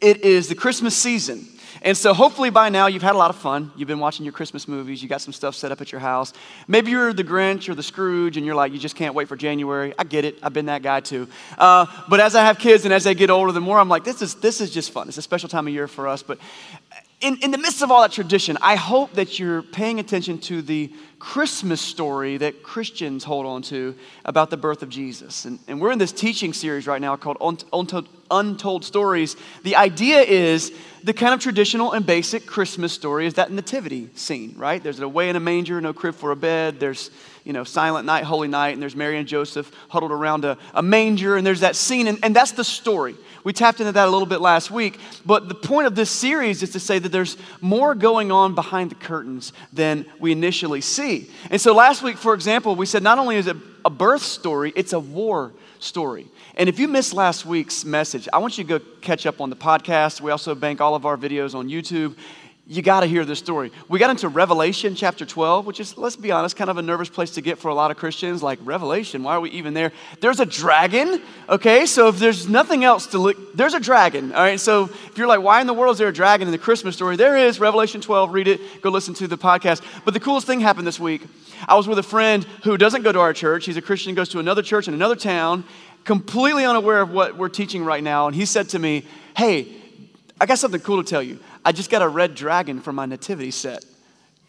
It is the Christmas season. And so hopefully by now you've had a lot of fun. You've been watching your Christmas movies. You got some stuff set up at your house. Maybe you're the Grinch or the Scrooge and you're like, you just can't wait for January. I get it. I've been that guy too. Uh, but as I have kids and as they get older, the more I'm like, this is, this is just fun. It's a special time of year for us. But in, in the midst of all that tradition, I hope that you're paying attention to the Christmas story that Christians hold on to about the birth of Jesus. And, and we're in this teaching series right now called Untold, Untold Stories. The idea is the kind of traditional and basic Christmas story is that nativity scene, right? There's a away in a manger, no crib for a bed. There's, you know, silent night, holy night, and there's Mary and Joseph huddled around a, a manger, and there's that scene, and, and that's the story. We tapped into that a little bit last week, but the point of this series is to say that there's more going on behind the curtains than we initially see. And so last week, for example, we said not only is it a birth story, it's a war story. And if you missed last week's message, I want you to go catch up on the podcast. We also bank all of our videos on YouTube you got to hear this story. We got into Revelation chapter 12, which is, let's be honest, kind of a nervous place to get for a lot of Christians. Like, Revelation, why are we even there? There's a dragon, okay? So if there's nothing else to look, there's a dragon, all right? So if you're like, why in the world is there a dragon in the Christmas story? There is, Revelation 12, read it, go listen to the podcast. But the coolest thing happened this week. I was with a friend who doesn't go to our church. He's a Christian, goes to another church in another town, completely unaware of what we're teaching right now. And he said to me, hey, I got something cool to tell you. I just got a red dragon for my nativity set.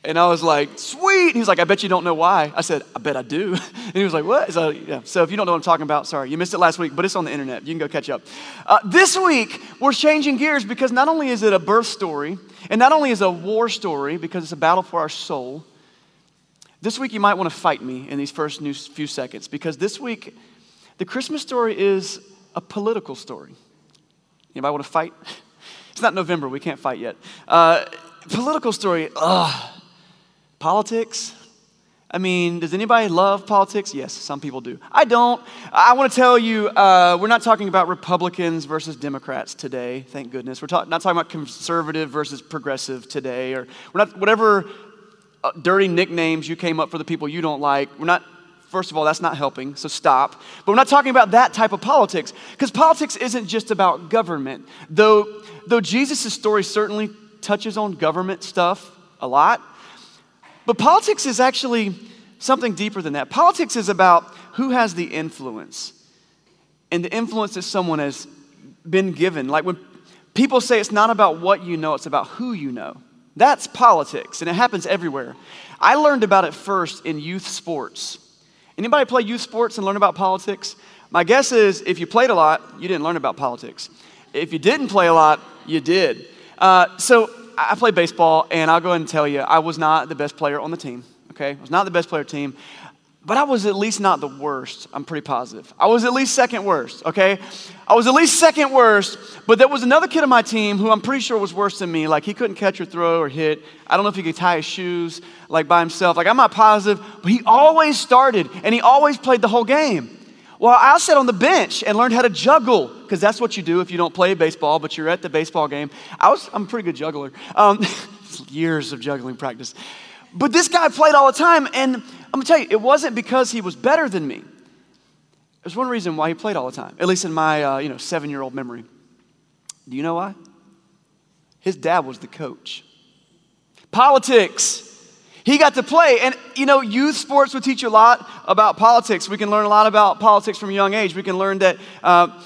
And I was like, sweet. And he's like, I bet you don't know why. I said, I bet I do. And he was like, what? So, yeah. so if you don't know what I'm talking about, sorry, you missed it last week, but it's on the internet. You can go catch up. Uh, this week, we're changing gears because not only is it a birth story, and not only is it a war story because it's a battle for our soul, this week you might want to fight me in these first few seconds because this week, the Christmas story is a political story. Anybody want to fight? It's not November, we can't fight yet. Uh, political story, ugh. Politics? I mean, does anybody love politics? Yes, some people do. I don't. I want to tell you, uh, we're not talking about Republicans versus Democrats today, thank goodness. We're not talking about conservative versus progressive today, or we're not, whatever uh, dirty nicknames you came up for the people you don't like, we're not First of all, that's not helping, so stop. But we're not talking about that type of politics, because politics isn't just about government. Though, though Jesus' story certainly touches on government stuff a lot, but politics is actually something deeper than that. Politics is about who has the influence, and the influence that someone has been given. Like when people say it's not about what you know, it's about who you know. That's politics, and it happens everywhere. I learned about it first in youth sports. Anybody play youth sports and learn about politics? My guess is if you played a lot, you didn't learn about politics. If you didn't play a lot, you did. Uh, so I played baseball, and I'll go ahead and tell you, I was not the best player on the team. Okay, I was not the best player team, but I was at least not the worst. I'm pretty positive. I was at least second worst. Okay, I was at least second worst. But there was another kid on my team who I'm pretty sure was worse than me. Like he couldn't catch or throw or hit. I don't know if he could tie his shoes like by himself. Like I'm not positive, but he always started and he always played the whole game. Well, I sat on the bench and learned how to juggle because that's what you do if you don't play baseball, but you're at the baseball game. I was, I'm a pretty good juggler. Um, years of juggling practice. But this guy played all the time, and I'm gonna tell you, it wasn't because he was better than me. There's one reason why he played all the time, at least in my uh, you know seven year old memory. Do you know why? His dad was the coach. Politics. He got to play. And, you know, youth sports would teach you a lot about politics. We can learn a lot about politics from a young age. We can learn that uh,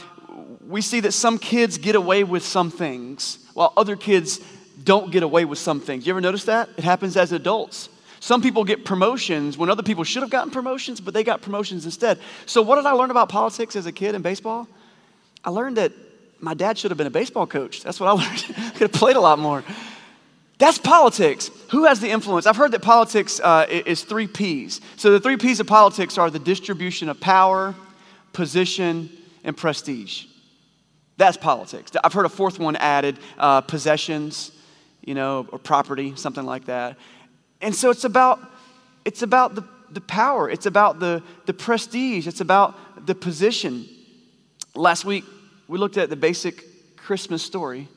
we see that some kids get away with some things while other kids don't get away with some things. You ever notice that? It happens as adults. Some people get promotions when other people should have gotten promotions, but they got promotions instead. So, what did I learn about politics as a kid in baseball? I learned that my dad should have been a baseball coach. That's what I learned. Could have played a lot more. That's politics. Who has the influence? I've heard that politics uh, is three P's. So the three P's of politics are the distribution of power, position, and prestige. That's politics. I've heard a fourth one added uh, possessions, you know, or property, something like that. And so it's about, it's about the, the power, it's about the, the prestige, it's about the position. Last week, we looked at the basic Christmas story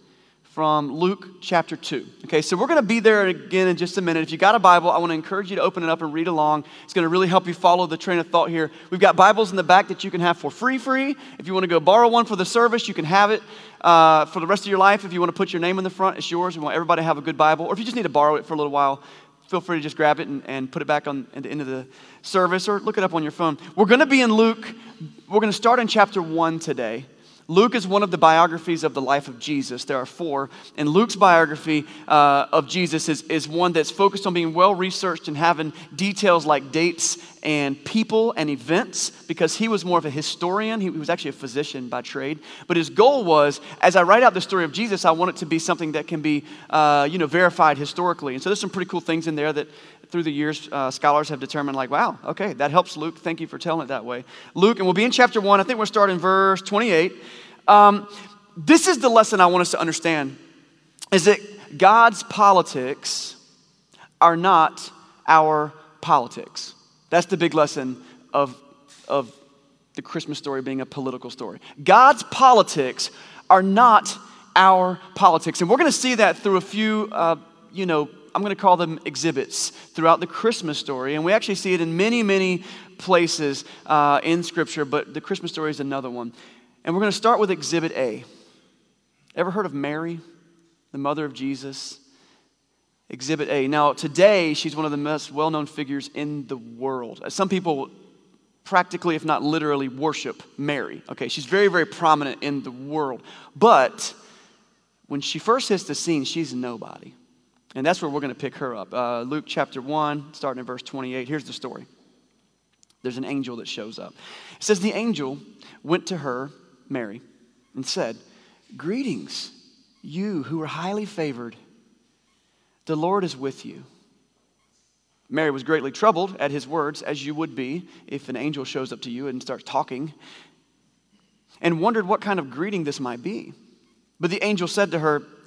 from Luke chapter 2. Okay, so we're going to be there again in just a minute. If you got a Bible, I want to encourage you to open it up and read along. It's going to really help you follow the train of thought here. We've got Bibles in the back that you can have for free, free. If you want to go borrow one for the service, you can have it uh, for the rest of your life. If you want to put your name in the front, it's yours. We want everybody to have a good Bible. Or if you just need to borrow it for a little while, feel free to just grab it and, and put it back on at the end of the service or look it up on your phone. We're going to be in Luke. We're going to start in chapter 1 today. Luke is one of the biographies of the life of Jesus. There are four. And Luke's biography uh, of Jesus is, is one that's focused on being well researched and having details like dates and people and events because he was more of a historian. He was actually a physician by trade. But his goal was, as I write out the story of Jesus, I want it to be something that can be, uh, you know, verified historically. And so there's some pretty cool things in there that through the years, uh, scholars have determined, like, wow, okay, that helps Luke. Thank you for telling it that way. Luke, and we'll be in chapter 1. I think we'll start in verse 28. Um, this is the lesson I want us to understand is that God's politics are not our politics. That's the big lesson of, of the Christmas story being a political story. God's politics are not our politics. And we're going to see that through a few, uh, you know, I'm going to call them exhibits throughout the Christmas story. And we actually see it in many, many places uh, in Scripture, but the Christmas story is another one. And we're going to start with exhibit A. Ever heard of Mary, the mother of Jesus? Exhibit A. Now, today, she's one of the most well known figures in the world. Some people practically, if not literally, worship Mary. Okay, she's very, very prominent in the world. But when she first hits the scene, she's nobody. And that's where we're going to pick her up. Uh, Luke chapter 1, starting in verse 28. Here's the story there's an angel that shows up. It says, The angel went to her, Mary, and said, Greetings, you who are highly favored. The Lord is with you. Mary was greatly troubled at his words, as you would be if an angel shows up to you and starts talking, and wondered what kind of greeting this might be. But the angel said to her,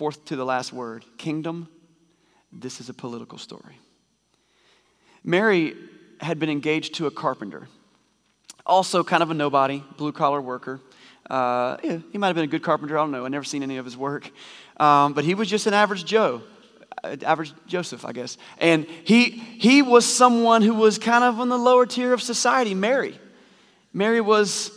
fourth to the last word kingdom. This is a political story. Mary had been engaged to a carpenter, also kind of a nobody, blue collar worker. Uh, yeah, he might have been a good carpenter. I don't know. I've never seen any of his work. Um, but he was just an average Joe, uh, average Joseph, I guess. And he, he was someone who was kind of on the lower tier of society, Mary. Mary was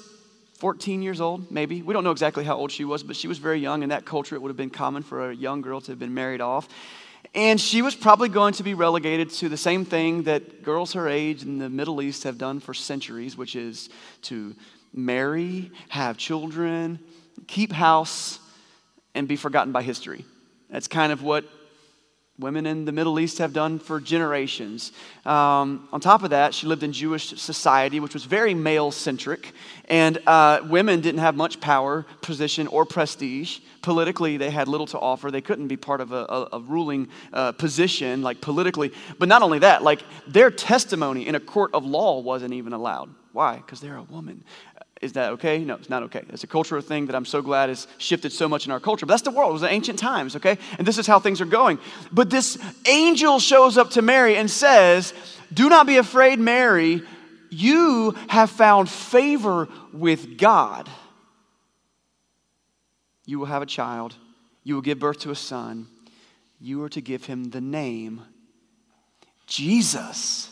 14 years old, maybe. We don't know exactly how old she was, but she was very young. In that culture, it would have been common for a young girl to have been married off. And she was probably going to be relegated to the same thing that girls her age in the Middle East have done for centuries, which is to marry, have children, keep house, and be forgotten by history. That's kind of what women in the Middle East have done for generations. Um, on top of that, she lived in Jewish society, which was very male centric, and uh, women didn't have much power, position, or prestige. Politically, they had little to offer. They couldn't be part of a, a, a ruling uh, position, like politically. But not only that, like their testimony in a court of law wasn't even allowed. Why? Because they're a woman. Is that okay? No, it's not okay. It's a cultural thing that I'm so glad has shifted so much in our culture. But that's the world. It was the ancient times, okay? And this is how things are going. But this angel shows up to Mary and says, Do not be afraid, Mary. You have found favor with God. You will have a child. You will give birth to a son. You are to give him the name Jesus.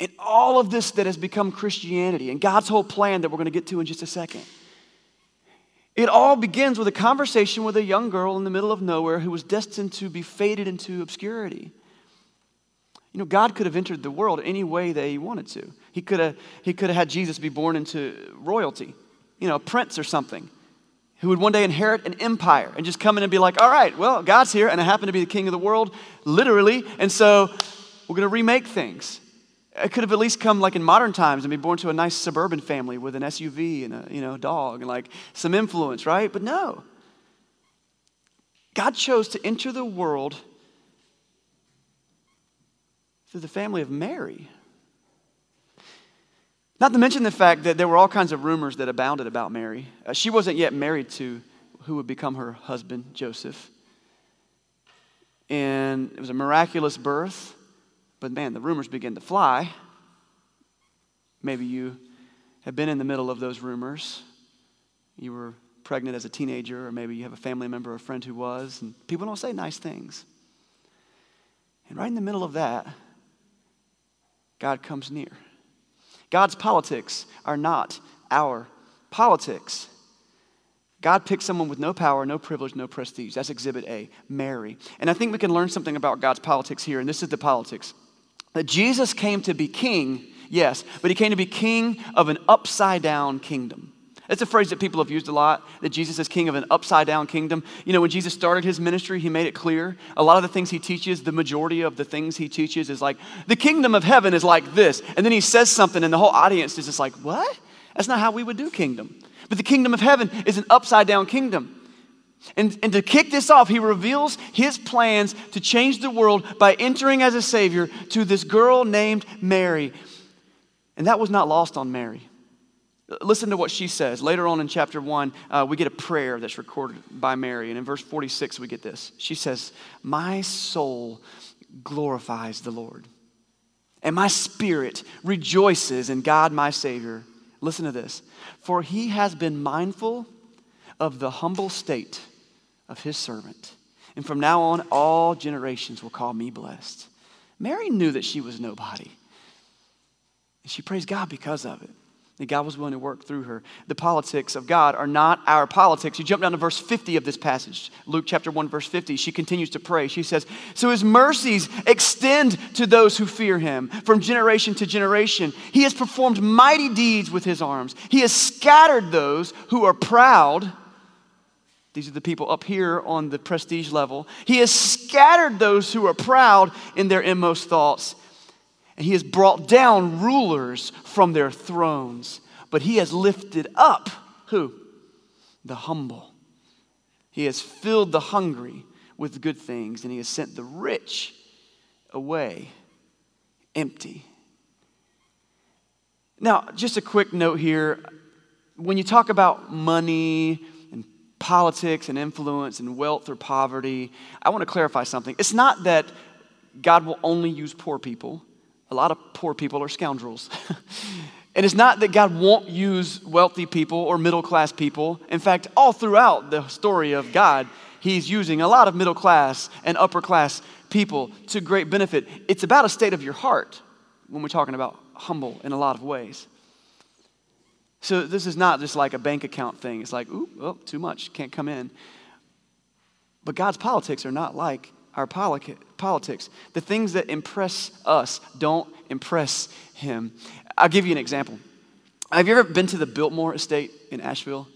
And all of this that has become Christianity and God's whole plan that we're going to get to in just a second. It all begins with a conversation with a young girl in the middle of nowhere who was destined to be faded into obscurity. You know, God could have entered the world any way that He wanted to. He could have, he could have had Jesus be born into royalty, you know, a prince or something, who would one day inherit an empire and just come in and be like, all right, well, God's here and I happen to be the king of the world, literally, and so we're going to remake things. It could have at least come like in modern times and be born to a nice suburban family with an SUV and a you know dog and like some influence, right? But no. God chose to enter the world through the family of Mary. Not to mention the fact that there were all kinds of rumors that abounded about Mary. Uh, she wasn't yet married to who would become her husband, Joseph. And it was a miraculous birth, but man, the rumors begin to fly. Maybe you have been in the middle of those rumors. You were pregnant as a teenager, or maybe you have a family member or friend who was, and people don't say nice things. And right in the middle of that, God comes near. God's politics are not our politics. God picks someone with no power, no privilege, no prestige. That's exhibit A, Mary. And I think we can learn something about God's politics here, and this is the politics. That Jesus came to be king, yes, but he came to be king of an upside down kingdom. That's a phrase that people have used a lot, that Jesus is king of an upside down kingdom. You know, when Jesus started his ministry, he made it clear. A lot of the things he teaches, the majority of the things he teaches is like, the kingdom of heaven is like this. And then he says something, and the whole audience is just like, what? That's not how we would do kingdom. But the kingdom of heaven is an upside down kingdom. And, and to kick this off, he reveals his plans to change the world by entering as a savior to this girl named Mary. And that was not lost on Mary. Listen to what she says. Later on in chapter 1, uh, we get a prayer that's recorded by Mary. And in verse 46, we get this. She says, My soul glorifies the Lord, and my spirit rejoices in God my Savior. Listen to this. For he has been mindful of the humble state of his servant. And from now on, all generations will call me blessed. Mary knew that she was nobody. And she praised God because of it. That God was willing to work through her. The politics of God are not our politics. You jump down to verse 50 of this passage, Luke chapter 1, verse 50. She continues to pray. She says, So his mercies extend to those who fear him from generation to generation. He has performed mighty deeds with his arms. He has scattered those who are proud. These are the people up here on the prestige level. He has scattered those who are proud in their inmost thoughts. And he has brought down rulers from their thrones, but he has lifted up who? The humble. He has filled the hungry with good things, and he has sent the rich away empty. Now, just a quick note here. When you talk about money politics and influence and wealth or poverty, I want to clarify something. It's not that God will only use poor people a lot of poor people are scoundrels. and it's not that God won't use wealthy people or middle class people. In fact, all throughout the story of God, He's using a lot of middle class and upper class people to great benefit. It's about a state of your heart when we're talking about humble in a lot of ways. So this is not just like a bank account thing. It's like, ooh, well, too much, can't come in. But God's politics are not like our politics. The things that impress us don't impress him. I'll give you an example. Have you ever been to the Biltmore Estate in Asheville?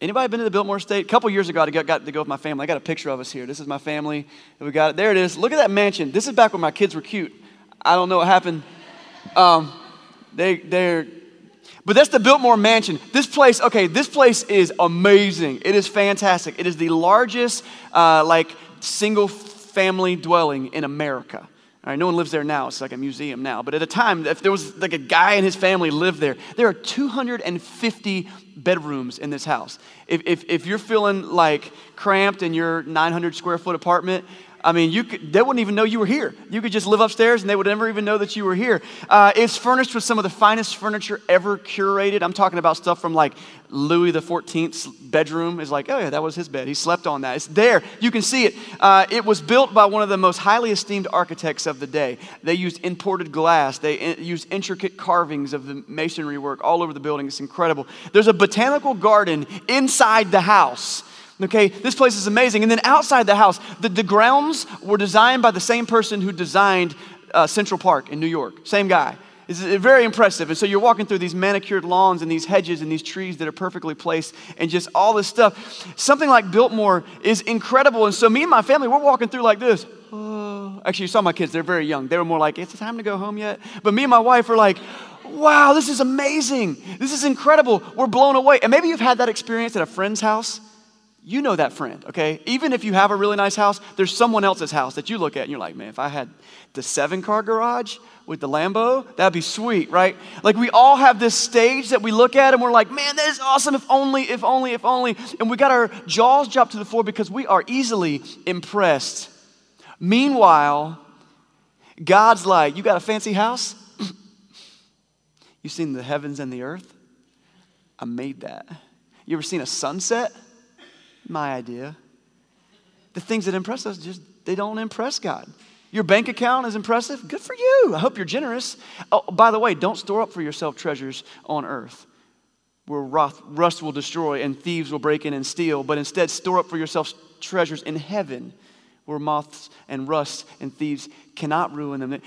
Anybody been to the Biltmore Estate? A couple years ago, I got, got, to go with my family. I got a picture of us here. This is my family. We got it. There it is. Look at that mansion. This is back when my kids were cute. I don't know what happened. Um, they, they're, but that's the Biltmore Mansion. This place, okay, this place is amazing. It is fantastic. It is the largest, uh, like, single family dwelling in America. All right, no one lives there now. It's like a museum now. But at a time, if there was like a guy and his family lived there, there are 250 bedrooms in this house. If, if, if you're feeling like cramped in your 900 square foot apartment, I mean, you could, they wouldn't even know you were here. You could just live upstairs and they would never even know that you were here. Uh, it's furnished with some of the finest furniture ever curated. I'm talking about stuff from like Louis XIV's bedroom is like, oh yeah, that was his bed. He slept on that. It's there. You can see it. Uh, it was built by one of the most highly esteemed architects of the day. They used imported glass. They in, used intricate carvings of the masonry work all over the building. It's incredible. There's a botanical garden inside the house Okay, this place is amazing. And then outside the house, the, the grounds were designed by the same person who designed uh, Central Park in New York. Same guy. It's very impressive. And so you're walking through these manicured lawns and these hedges and these trees that are perfectly placed and just all this stuff. Something like Biltmore is incredible. And so me and my family, we're walking through like this. Actually, you saw my kids, they're very young. They were more like, it's time to go home yet? But me and my wife were like, wow, this is amazing. This is incredible. We're blown away. And maybe you've had that experience at a friend's house You know that friend, okay? Even if you have a really nice house, there's someone else's house that you look at and you're like, man, if I had the seven car garage with the Lambo, that'd be sweet, right? Like we all have this stage that we look at and we're like, man, that is awesome. If only, if only, if only. And we got our jaws dropped to the floor because we are easily impressed. Meanwhile, God's like, you got a fancy house? you seen the heavens and the earth? I made that. You ever seen a sunset? My idea. The things that impress us just they don't impress God. Your bank account is impressive. Good for you. I hope you're generous. Oh, by the way, don't store up for yourself treasures on earth where rust will destroy and thieves will break in and steal, but instead store up for yourself treasures in heaven where moths and rust and thieves cannot ruin them.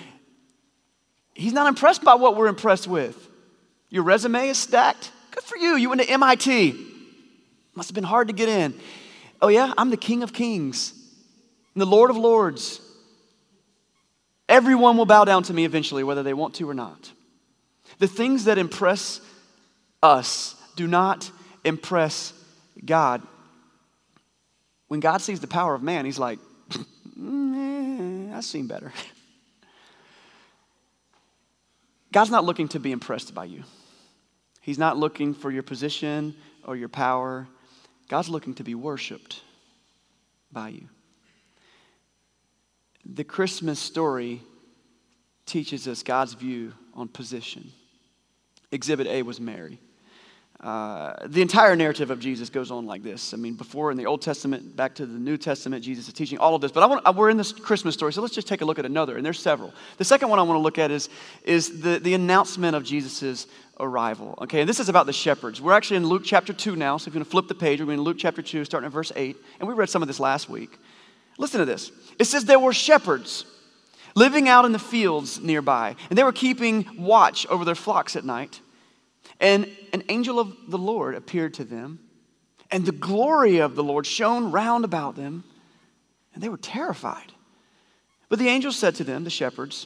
He's not impressed by what we're impressed with. Your resume is stacked. Good for you. You went to MIT. Must have been hard to get in. Oh, yeah, I'm the King of Kings and the Lord of Lords. Everyone will bow down to me eventually, whether they want to or not. The things that impress us do not impress God. When God sees the power of man, he's like, mm, I've seen better. God's not looking to be impressed by you. He's not looking for your position or your power. God's looking to be worshiped by you. The Christmas story teaches us God's view on position. Exhibit A was Mary. Uh, the entire narrative of Jesus goes on like this. I mean, before in the Old Testament, back to the New Testament, Jesus is teaching all of this. But I want, we're in this Christmas story, so let's just take a look at another, and there's several. The second one I want to look at is, is the, the announcement of Jesus' arrival. Okay, and this is about the shepherds. We're actually in Luke chapter 2 now, so if you're going to flip the page, we're in Luke chapter 2, starting at verse 8, and we read some of this last week. Listen to this. It says, There were shepherds living out in the fields nearby, and they were keeping watch over their flocks at night. And an angel of the Lord appeared to them, and the glory of the Lord shone round about them, and they were terrified. But the angel said to them, the shepherds,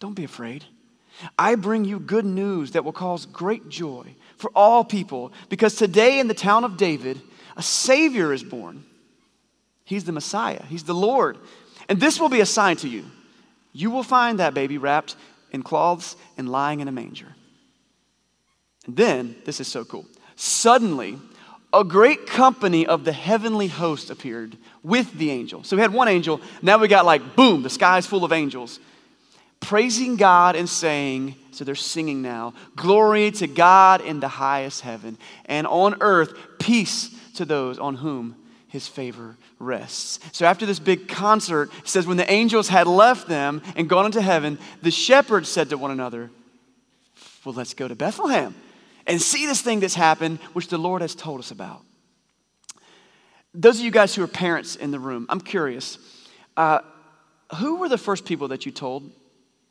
Don't be afraid. I bring you good news that will cause great joy for all people, because today in the town of David, a Savior is born. He's the Messiah, He's the Lord. And this will be a sign to you. You will find that baby wrapped in cloths and lying in a manger. And then, this is so cool. Suddenly, a great company of the heavenly host appeared with the angel. So we had one angel, now we got like, boom, the sky's full of angels. Praising God and saying, so they're singing now, glory to God in the highest heaven, and on earth, peace to those on whom his favor rests. So after this big concert, it says, when the angels had left them and gone into heaven, the shepherds said to one another, Well, let's go to Bethlehem and see this thing that's happened, which the Lord has told us about. Those of you guys who are parents in the room, I'm curious. Uh, who were the first people that you told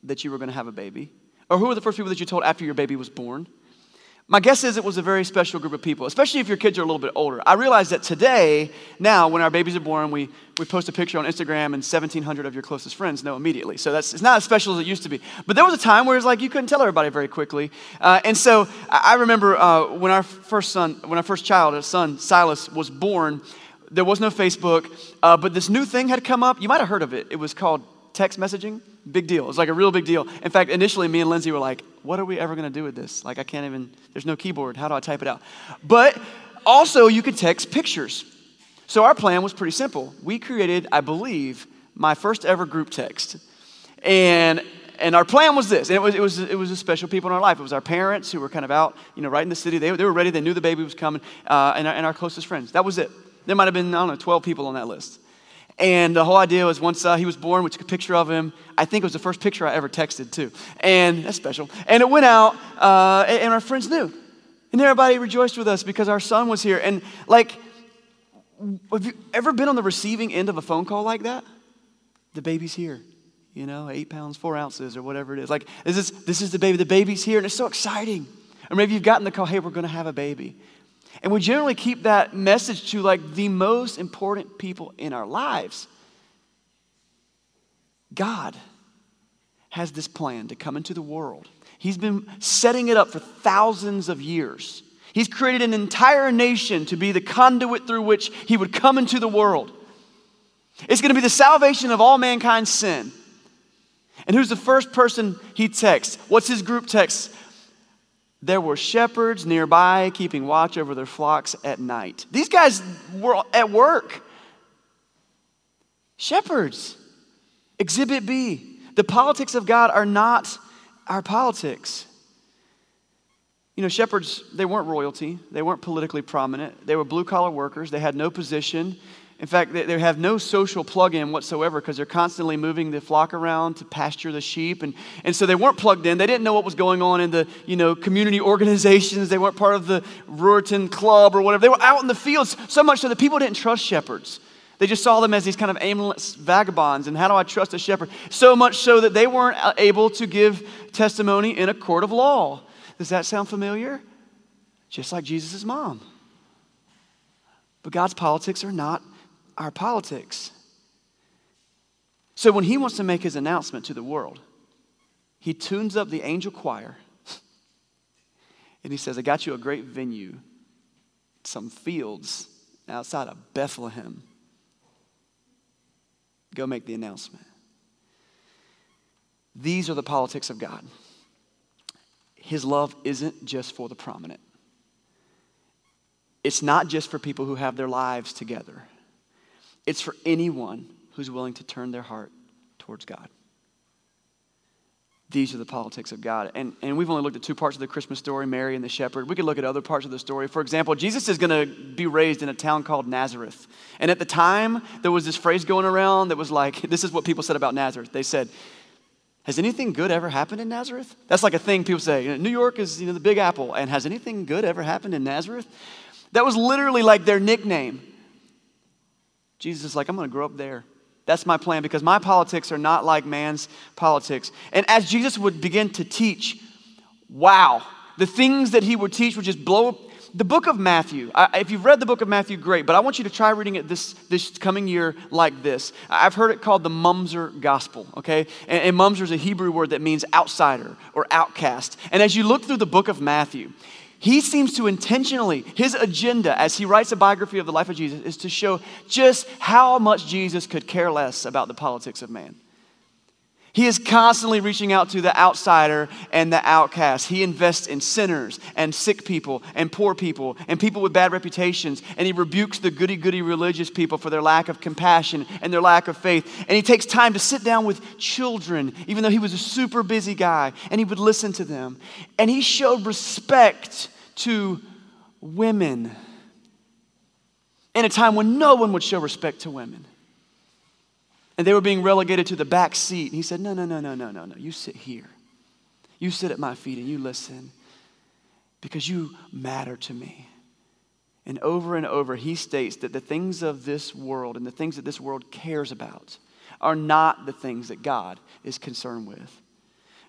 that you were going to have a baby? Or who were the first people that you told after your baby was born? My guess is it was a very special group of people, especially if your kids are a little bit older. I realize that today, now, when our babies are born, we, we post a picture on Instagram and 1,700 of your closest friends know immediately. So that's, it's not as special as it used to be. But there was a time where it's like you couldn't tell everybody very quickly. Uh, and so I remember uh, when our first son, when our first child, our son, Silas, was born, there was no Facebook, uh, but this new thing had come up. You might have heard of it. It was called text messaging. Big deal. It was like a real big deal. In fact, initially, me and Lindsay were like, what are we ever going to do with this? Like, I can't even, there's no keyboard. How do I type it out? But also, you could text pictures. So our plan was pretty simple. We created, I believe, my first ever group text. And and our plan was this, and it was, it was, it was a special people in our life. It was our parents who were kind of out, you know, right in the city. They, they were ready. They knew the baby was coming, uh, and, our, and our closest friends. That was it. There might have been, I don't know, 12 people on that list. And the whole idea was once uh, he was born, we took a picture of him. I think it was the first picture I ever texted, too. And that's special. And it went out, uh, and our friends knew. And everybody rejoiced with us because our son was here. And, like, have you ever been on the receiving end of a phone call like that? The baby's here, you know, eight pounds, four ounces, or whatever it is. Like, this is, this is the baby, the baby's here, and it's so exciting. Or maybe you've gotten the call, hey, we're going to have a baby. And we generally keep that message to like the most important people in our lives. God has this plan to come into the world. He's been setting it up for thousands of years. He's created an entire nation to be the conduit through which he would come into the world. It's going to be the salvation of all mankind's sin. And who's the first person he texts? What's his group text? There were shepherds nearby keeping watch over their flocks at night. These guys were at work. Shepherds. Exhibit B. The politics of God are not our politics. You know, shepherds, they weren't royalty, they weren't politically prominent, they were blue collar workers, they had no position. In fact, they, have no social plug in whatsoever because they're constantly moving the flock around to pasture the sheep. And, and so they weren't plugged in. They didn't know what was going on in the you know, community organizations. They weren't part of the Ruritan Club or whatever. They were out in the fields so much so that people didn't trust shepherds. They just saw them as these kind of aimless vagabonds. And how do I trust a shepherd? So much so that they weren't uh, able to give testimony in a court of law. Does that sound familiar? Just like Jesus' mom. But God's politics are not our politics. So when he wants to make his announcement to the world, he tunes up the angel choir and he says, I got you a great venue, some fields outside of Bethlehem. Go make the announcement. These are the politics of God. His love isn't just for the prominent, it's not just for people who have their lives together. It's for anyone who's willing to turn their heart towards God. These are the politics of God. And, and we've only looked at two parts of the Christmas story Mary and the shepherd. We could look at other parts of the story. For example, Jesus is going to be raised in a town called Nazareth. And at the time, there was this phrase going around that was like this is what people said about Nazareth. They said, Has anything good ever happened in Nazareth? That's like a thing people say. New York is you know, the big apple. And has anything good ever happened in Nazareth? That was literally like their nickname. Jesus is like, I'm going to grow up there. That's my plan because my politics are not like man's politics. And as Jesus would begin to teach, wow, the things that he would teach would just blow up. The book of Matthew, I, if you've read the book of Matthew, great, but I want you to try reading it this, this coming year like this. I've heard it called the Mumser Gospel, okay? And, and Mumser is a Hebrew word that means outsider or outcast. And as you look through the book of Matthew, he seems to intentionally, his agenda as he writes a biography of the life of Jesus is to show just how much Jesus could care less about the politics of man. He is constantly reaching out to the outsider and the outcast. He invests in sinners and sick people and poor people and people with bad reputations. And he rebukes the goody goody religious people for their lack of compassion and their lack of faith. And he takes time to sit down with children, even though he was a super busy guy, and he would listen to them. And he showed respect to women in a time when no one would show respect to women and they were being relegated to the back seat. And he said, No, no, no, no, no, no, no. You sit here. You sit at my feet and you listen because you matter to me. And over and over, he states that the things of this world and the things that this world cares about are not the things that God is concerned with.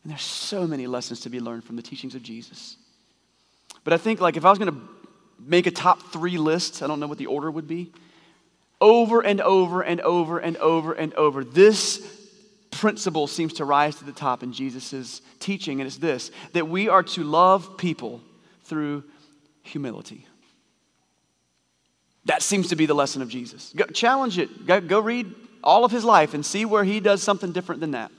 And there's so many lessons to be learned from the teachings of Jesus. But I think, like, if I was going to make a top three list, I don't know what the order would be over and over and over and over and over. This principle seems to rise to the top in Jesus' teaching, and it's this that we are to love people through humility. That seems to be the lesson of Jesus. Go, challenge it. Go, go read all of his life and see where he does something different than that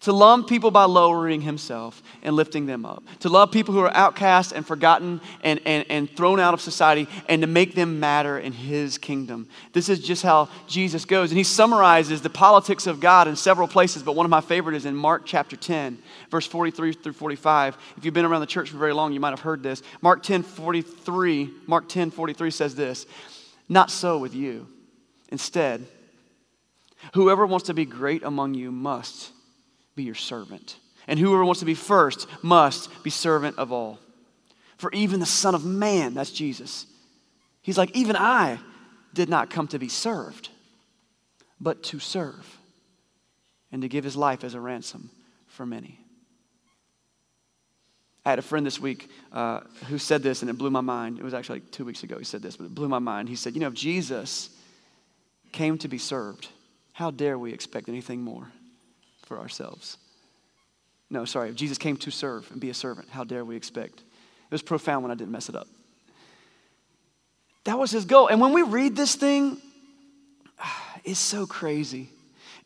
to love people by lowering himself and lifting them up, to love people who are outcast and forgotten and, and, and thrown out of society, and to make them matter in his kingdom. This is just how Jesus goes. And he summarizes the politics of God in several places, but one of my favorite is in Mark chapter 10, verse 43 through 45. If you've been around the church for very long, you might have heard this. Mark 10 43, Mark 10 43 says this Not so with you. Instead, whoever wants to be great among you must be your servant. And whoever wants to be first must be servant of all. For even the Son of Man, that's Jesus, he's like, even I did not come to be served, but to serve and to give his life as a ransom for many. I had a friend this week uh, who said this, and it blew my mind. It was actually like two weeks ago he said this, but it blew my mind. He said, You know, if Jesus came to be served, how dare we expect anything more? For ourselves. No, sorry, if Jesus came to serve and be a servant, how dare we expect? It was profound when I didn't mess it up. That was his goal. And when we read this thing, it's so crazy.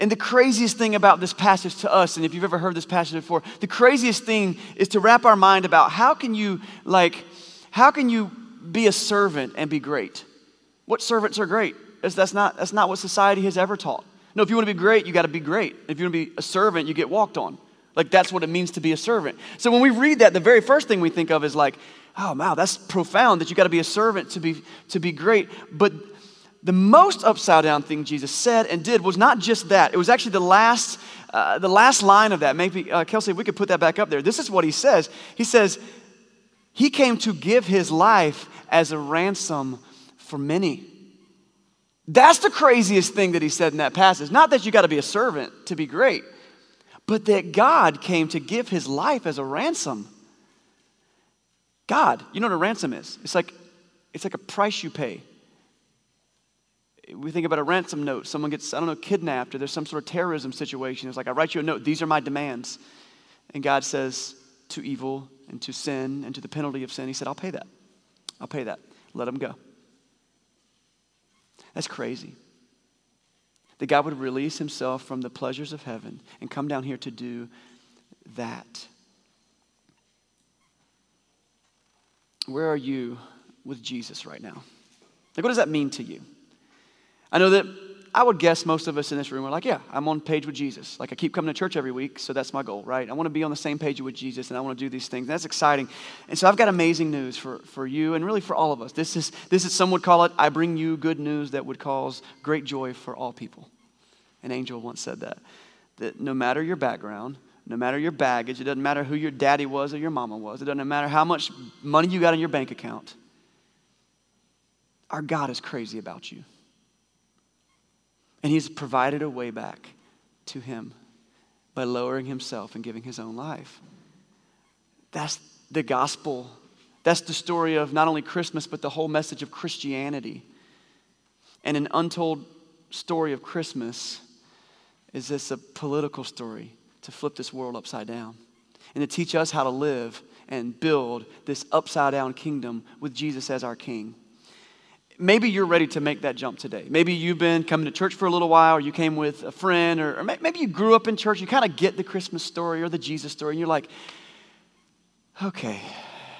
And the craziest thing about this passage to us, and if you've ever heard this passage before, the craziest thing is to wrap our mind about how can you, like, how can you be a servant and be great? What servants are great? That's not, that's not what society has ever taught. No, if you want to be great, you got to be great. If you want to be a servant, you get walked on. Like, that's what it means to be a servant. So when we read that, the very first thing we think of is like, oh, wow, that's profound that you got to be a servant to be, to be great. But the most upside down thing Jesus said and did was not just that. It was actually the last, uh, the last line of that. Maybe, uh, Kelsey, we could put that back up there. This is what he says. He says, He came to give his life as a ransom for many. That's the craziest thing that he said in that passage. Not that you got to be a servant to be great, but that God came to give his life as a ransom. God, you know what a ransom is? It's like, it's like a price you pay we think about a ransom note. Someone gets, I don't know, kidnapped or there's some sort of terrorism situation. It's like, I write you a note. These are my demands. And God says to evil and to sin and to the penalty of sin, He said, I'll pay that. I'll pay that. Let them go. That's crazy. That God would release Himself from the pleasures of heaven and come down here to do that. Where are you with Jesus right now? Like, what does that mean to you? I know that I would guess most of us in this room are like, yeah, I'm on page with Jesus. Like I keep coming to church every week, so that's my goal, right? I want to be on the same page with Jesus and I want to do these things. That's exciting. And so I've got amazing news for, for you and really for all of us. This is, this is, some would call it, I bring you good news that would cause great joy for all people. An angel once said that. That no matter your background, no matter your baggage, it doesn't matter who your daddy was or your mama was, it doesn't matter how much money you got in your bank account, our God is crazy about you. And he's provided a way back to him by lowering himself and giving his own life. That's the gospel. That's the story of not only Christmas, but the whole message of Christianity. And an untold story of Christmas is this a political story to flip this world upside down and to teach us how to live and build this upside down kingdom with Jesus as our king maybe you're ready to make that jump today. Maybe you've been coming to church for a little while, or you came with a friend, or, or maybe you grew up in church. You kind of get the Christmas story or the Jesus story, and you're like, okay,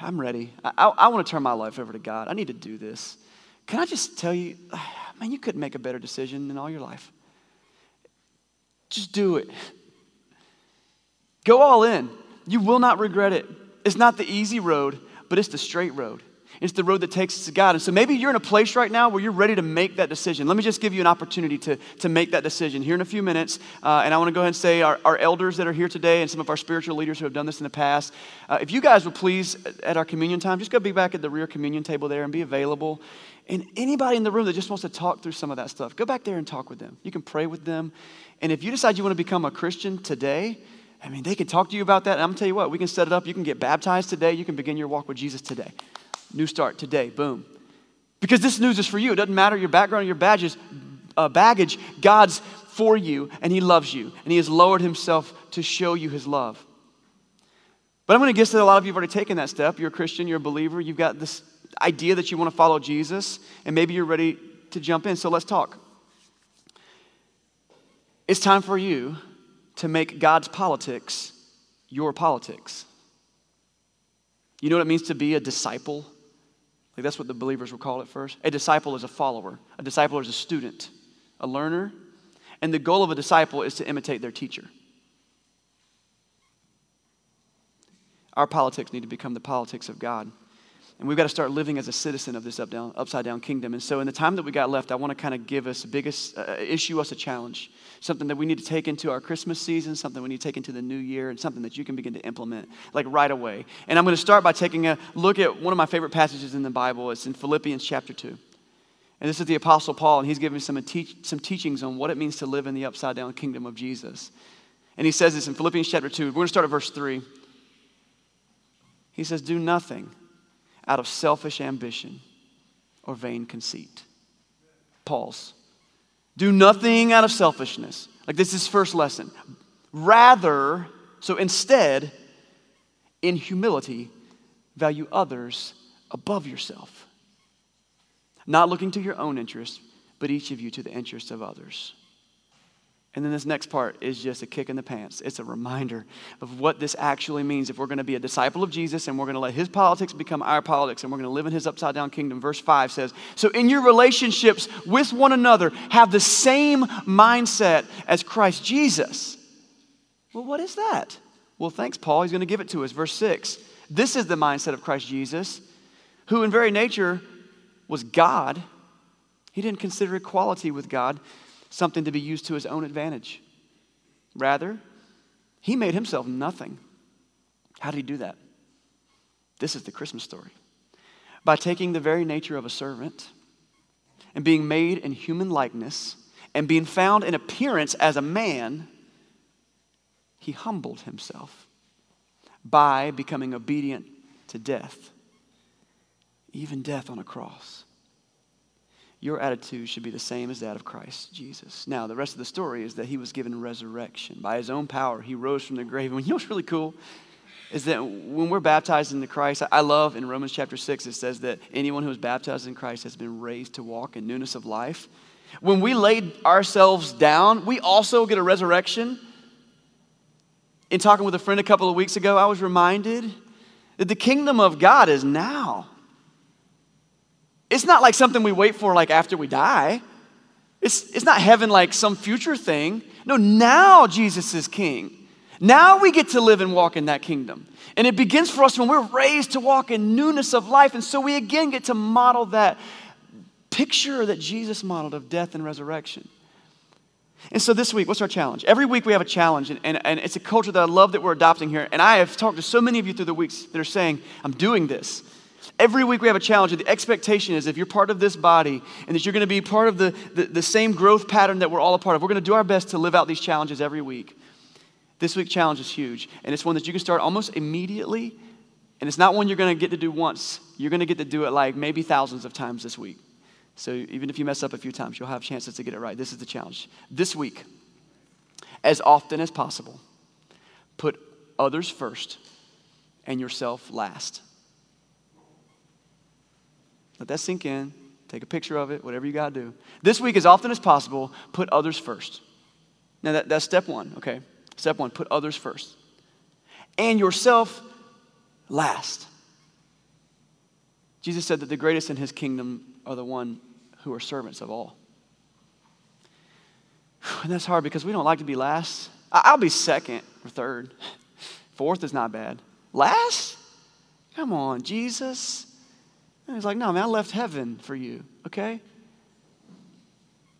I'm ready. I, I, I want to turn my life over to God. I need to do this. Can I just tell you, man, you couldn't make a better decision in all your life. Just do it. Go all in. You will not regret it. It's not the easy road, but it's the straight road. It's the road that takes us to God. And so maybe you're in a place right now where you're ready to make that decision. Let me just give you an opportunity to, to make that decision here in a few minutes. Uh, and I want to go ahead and say our, our elders that are here today and some of our spiritual leaders who have done this in the past, uh, if you guys would please, at our communion time, just go be back at the rear communion table there and be available. And anybody in the room that just wants to talk through some of that stuff, go back there and talk with them. You can pray with them. And if you decide you want to become a Christian today, I mean, they can talk to you about that. And I'm going to tell you what, we can set it up. You can get baptized today. You can begin your walk with Jesus today. New start today, boom. Because this news is for you. It doesn't matter your background your badges, uh, baggage. God's for you and He loves you. And He has lowered Himself to show you His love. But I'm going to guess that a lot of you have already taken that step. You're a Christian, you're a believer, you've got this idea that you want to follow Jesus, and maybe you're ready to jump in. So let's talk. It's time for you to make God's politics your politics. You know what it means to be a disciple like that's what the believers would call it first. A disciple is a follower, a disciple is a student, a learner. And the goal of a disciple is to imitate their teacher. Our politics need to become the politics of God. And we've got to start living as a citizen of this up down, upside down kingdom. And so, in the time that we got left, I want to kind of give us a biggest, uh, issue us a challenge. Something that we need to take into our Christmas season, something we need to take into the new year, and something that you can begin to implement like right away. And I'm going to start by taking a look at one of my favorite passages in the Bible. It's in Philippians chapter 2. And this is the Apostle Paul, and he's giving some, teach, some teachings on what it means to live in the upside down kingdom of Jesus. And he says this in Philippians chapter 2. We're going to start at verse 3. He says, Do nothing out of selfish ambition or vain conceit. Pause. Do nothing out of selfishness. Like this is first lesson. Rather, so instead, in humility, value others above yourself. not looking to your own interests, but each of you to the interests of others. And then this next part is just a kick in the pants. It's a reminder of what this actually means if we're going to be a disciple of Jesus and we're going to let his politics become our politics and we're going to live in his upside down kingdom. Verse 5 says, So in your relationships with one another, have the same mindset as Christ Jesus. Well, what is that? Well, thanks, Paul. He's going to give it to us. Verse 6. This is the mindset of Christ Jesus, who in very nature was God. He didn't consider equality with God something to be used to his own advantage. Rather, he made himself nothing. How did he do that? This is the Christmas story. By taking the very nature of a servant and being made in human likeness and being found in appearance as a man, he humbled himself by becoming obedient to death, even death on a cross your attitude should be the same as that of Christ Jesus. Now, the rest of the story is that he was given resurrection. By his own power, he rose from the grave. And you know what's really cool? Is that when we're baptized into Christ, I love in Romans chapter 6, it says that anyone who is baptized in Christ has been raised to walk in newness of life. When we laid ourselves down, we also get a resurrection. In talking with a friend a couple of weeks ago, I was reminded that the kingdom of God is now. It's not like something we wait for like after we die. It's, it's not heaven like some future thing. No, now Jesus is king. Now we get to live and walk in that kingdom. And it begins for us when we're raised to walk in newness of life. And so we again get to model that picture that Jesus modeled of death and resurrection. And so this week, what's our challenge? Every week we have a challenge, and, and, and it's a culture that I love that we're adopting here. And I have talked to so many of you through the weeks that are saying, I'm doing this. Every week we have a challenge, and the expectation is if you're part of this body and that you're going to be part of the, the, the same growth pattern that we're all a part of, we're going to do our best to live out these challenges every week. This week challenge is huge, and it's one that you can start almost immediately, and it's not one you're going to get to do once. You're going to get to do it like maybe thousands of times this week. So even if you mess up a few times, you'll have chances to get it right. This is the challenge. This week, as often as possible, put others first and yourself last. Let that sink in. Take a picture of it, whatever you got to do. This week, as often as possible, put others first. Now, that, that's step one, okay? Step one, put others first. And yourself last. Jesus said that the greatest in his kingdom are the one who are servants of all. And that's hard because we don't like to be last. I'll be second or third. Fourth is not bad. Last? Come on, Jesus. And he's like, no, man, I left heaven for you, okay?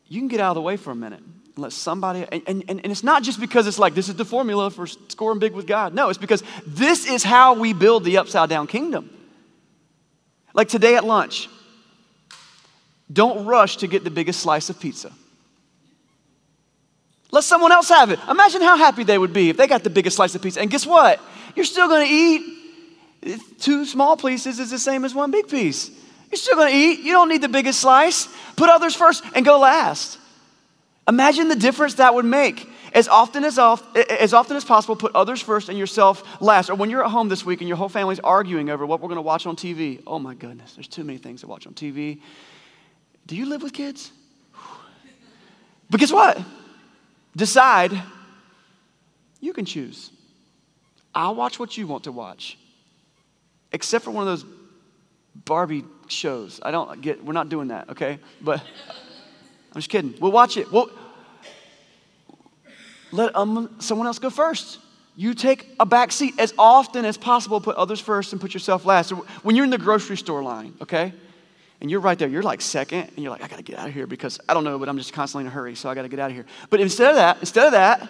You can get out of the way for a minute. Let somebody, and, and, and it's not just because it's like this is the formula for scoring big with God. No, it's because this is how we build the upside down kingdom. Like today at lunch, don't rush to get the biggest slice of pizza. Let someone else have it. Imagine how happy they would be if they got the biggest slice of pizza. And guess what? You're still going to eat Two small pieces is the same as one big piece. You're still going to eat. You don't need the biggest slice. Put others first and go last. Imagine the difference that would make. As often as, as often as possible, put others first and yourself last. Or when you're at home this week and your whole family's arguing over what we're going to watch on TV. Oh my goodness, there's too many things to watch on TV. Do you live with kids? But guess what? Decide. You can choose. I'll watch what you want to watch except for one of those Barbie shows. I don't get, we're not doing that, okay? But I'm just kidding. We'll watch it. We'll, let um, someone else go first. You take a back seat as often as possible. Put others first and put yourself last. So when you're in the grocery store line, okay, and you're right there, you're like second, and you're like, I gotta get out of here because I don't know, but I'm just constantly in a hurry, so I gotta get out of here. But instead of that, instead of that,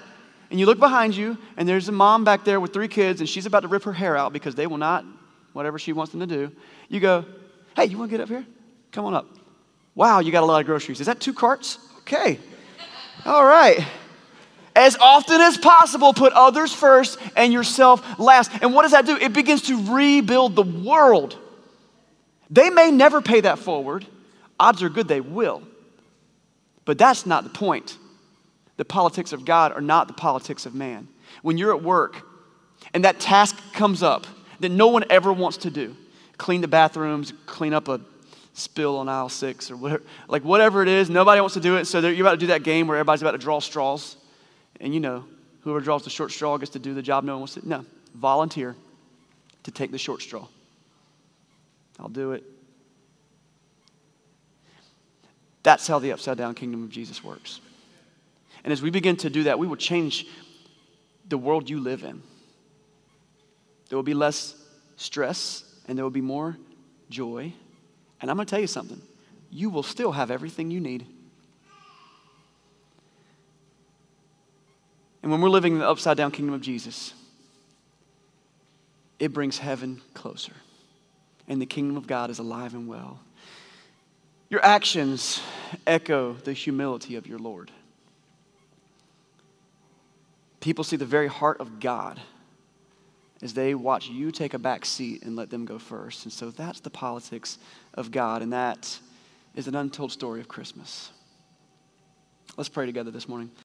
and you look behind you, and there's a mom back there with three kids, and she's about to rip her hair out because they will not whatever she wants them to do. You go, hey, you want to get up here? Come on up. Wow, you got a lot of groceries. Is that two carts? Okay. All right. As often as possible, put others first and yourself last. And what does that do? It begins to rebuild the world. They may never pay that forward. Odds are good they will. But that's not the point. The politics of God are not the politics of man. When you're at work and that task comes up, that no one ever wants to do clean the bathrooms, clean up a spill on aisle six or whatever. Like whatever it is, nobody wants to do it. So you're about to do that game where everybody's about to draw straws. And you know, whoever draws the short straw gets to do the job no one wants to. No, volunteer to take the short straw. I'll do it. That's how the upside down kingdom of Jesus works. And as we begin to do that, we will change the world you live in. There will be less stress and there will be more joy. And I'm going to tell you something you will still have everything you need. And when we're living in the upside down kingdom of Jesus, it brings heaven closer. And the kingdom of God is alive and well. Your actions echo the humility of your Lord. People see the very heart of God as they watch you take a back seat and let them go first. And so that's the politics of God, and that is an untold story of Christmas. Let's pray together this morning.